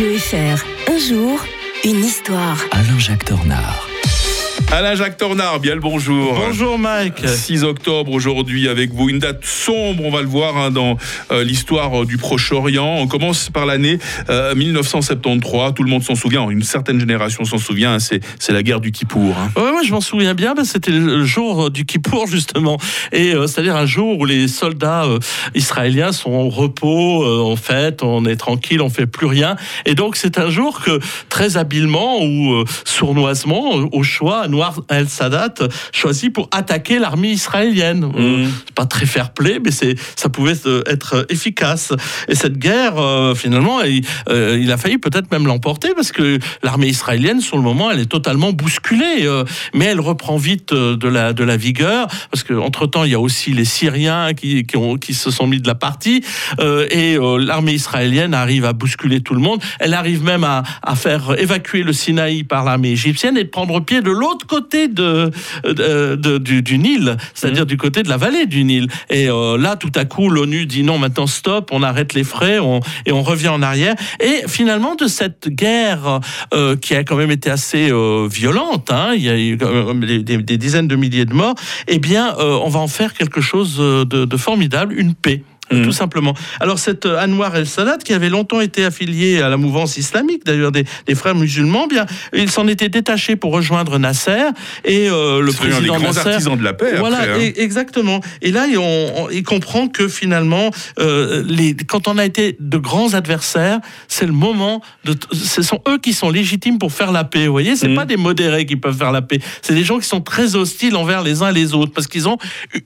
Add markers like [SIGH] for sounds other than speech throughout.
Un jour, une histoire. Alain-Jacques Tornard. Alain-Jacques Tornard, bien le bonjour. Bonjour Mike. 6 octobre aujourd'hui avec vous, une date sombre, on va le voir hein, dans euh, l'histoire du Proche-Orient. On commence par l'année 1973, tout le monde s'en souvient, une certaine génération s'en souvient, hein, c'est, c'est la guerre du Kippour. hein. Ouais, moi je m'en souviens bien, que c'était le jour du Kippour [LAUGHS] justement, et euh, c'est-à-dire un jour où les soldats euh, israéliens sont au repos, euh, en fait, on est tranquille, on fait plus rien, et donc c'est un jour que très habilement ou euh, sournoisement, au choix, Anwar el-Sadat choisit pour attaquer l'armée israélienne. Euh, c'est pas très fair-play, mais c'est ça pouvait euh, être efficace. Et cette guerre, euh, finalement, il, euh, il a failli peut-être même l'emporter parce que l'armée israélienne, sur le moment, elle est totalement bousculée. euh, mais elle reprend vite euh, de la de la vigueur parce que entre temps, il y a aussi les Syriens qui qui, ont, qui se sont mis de la partie euh, et euh, l'armée israélienne arrive à bousculer tout le monde. Elle arrive même à, à faire évacuer le Sinaï par l'armée égyptienne et de prendre pied de l'autre côté de, de- de- du, du Nil, c'est-à-dire du côté de la vallée du Nil. Et euh, là, tout à coup, l'ONU dit non, maintenant stop, on arrête les frais on, et on revient en arrière. Et finalement, de cette guerre euh, qui a quand même été assez euh, violente, hein, il y a eu des, des- des dizaines de milliers de morts, eh bien, on va en faire quelque chose de, de formidable, une paix. Mhm. Tout simplement. Alors, cette euh, Anwar el-Sadat, qui avait longtemps été affilié à la mouvance islamique, d'ailleurs des, des frères musulmans, bien, il s'en était détaché pour rejoindre Nasser et euh, le devenu un des président grands Nasser. artisans de la paix. Voilà, après, hein. exactement. Et là, il- on, on- il comprend que finalement, euh, les, quand on a été de grands adversaires, c'est le moment de. Ce sont eux qui sont légitimes pour faire la paix. Vous voyez, c'est Mhm. pas des modérés qui peuvent faire la paix. C'est des gens qui sont très hostiles envers les uns les autres parce qu'ils ont,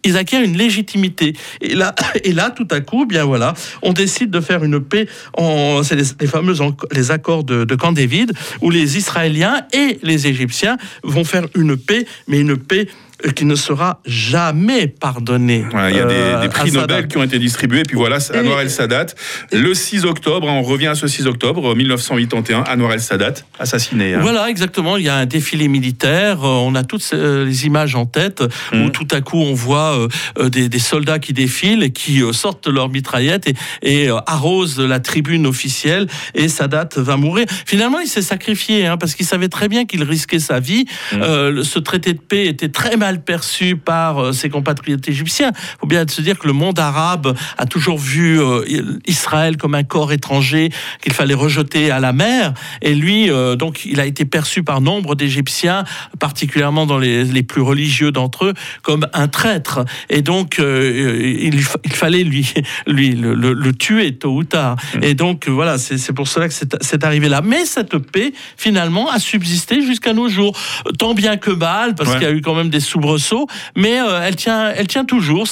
ils acquièrent une légitimité. Et là, [COUGHS] et là, tout coup, bien voilà, on décide de faire une paix. En, c'est les, les fameux les accords de, Camp David où les Israéliens et les Égyptiens vont faire une paix, mais une paix qui ne sera jamais pardonnée. Voilà, il y a des, euh, des prix. Nobel qui ont été distribués. Et puis voilà, Et- Anwar el-Sadat. Le 6 octobre, hein, on revient à ce 6 octobre 1981, Anwar el-Sadat, assassiné. hein. Voilà, exactement. Il y a un défilé militaire. euh, On a toutes euh, les images en tête où Mhm. tout à coup on voit euh, euh, des, des soldats qui défilent et qui euh, sortent de leur mitraillette et, et euh, arrosent la tribune officielle. Et Sadat va mourir. Finalement, il s'est sacrifié hein, parce qu'il savait très bien qu'il risquait sa vie. Euh, le- ce traité de paix était très mal perçu par euh, ses compatriotes égyptiens. Il faut bien se dire que le monde arabe a toujours vu euh, Israël comme un corps étranger qu'il fallait rejeter à la mer. Et lui, euh, donc, il a été perçu par nombre d'Égyptiens, particulièrement dans les, les plus religieux d'entre eux, comme un traître. Et donc, il, fa- il fallait lui, lui le, le- le tuer tôt ou tard. Et donc, voilà, c'est pour cela que c'est arrivé là. Mais cette paix, finalement, a subsisté jusqu'à nos jours. Tant bien que mal, parce Ouais. qu'il y a eu quand même des soubresauts, mais euh, elle, tient, elle tient toujours.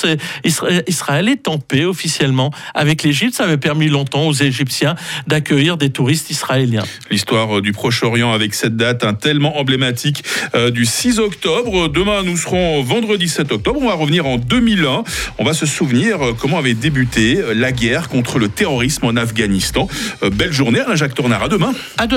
Israël est en paix officiellement avec l'Égypte. Ça avait permis longtemps aux Égyptiens d'accueillir des touristes israéliens. L'histoire euh, du Proche-Orient avec cette date hein, tellement emblématique euh, du 6 octobre. Demain, nous serons vendredi 7 octobre. On va revenir en 2001. On va se souvenir comment avait débuté la guerre contre le terrorisme en Afghanistan. Euh, Belle journée, Alain Jacques Tornard. À demain. À demain.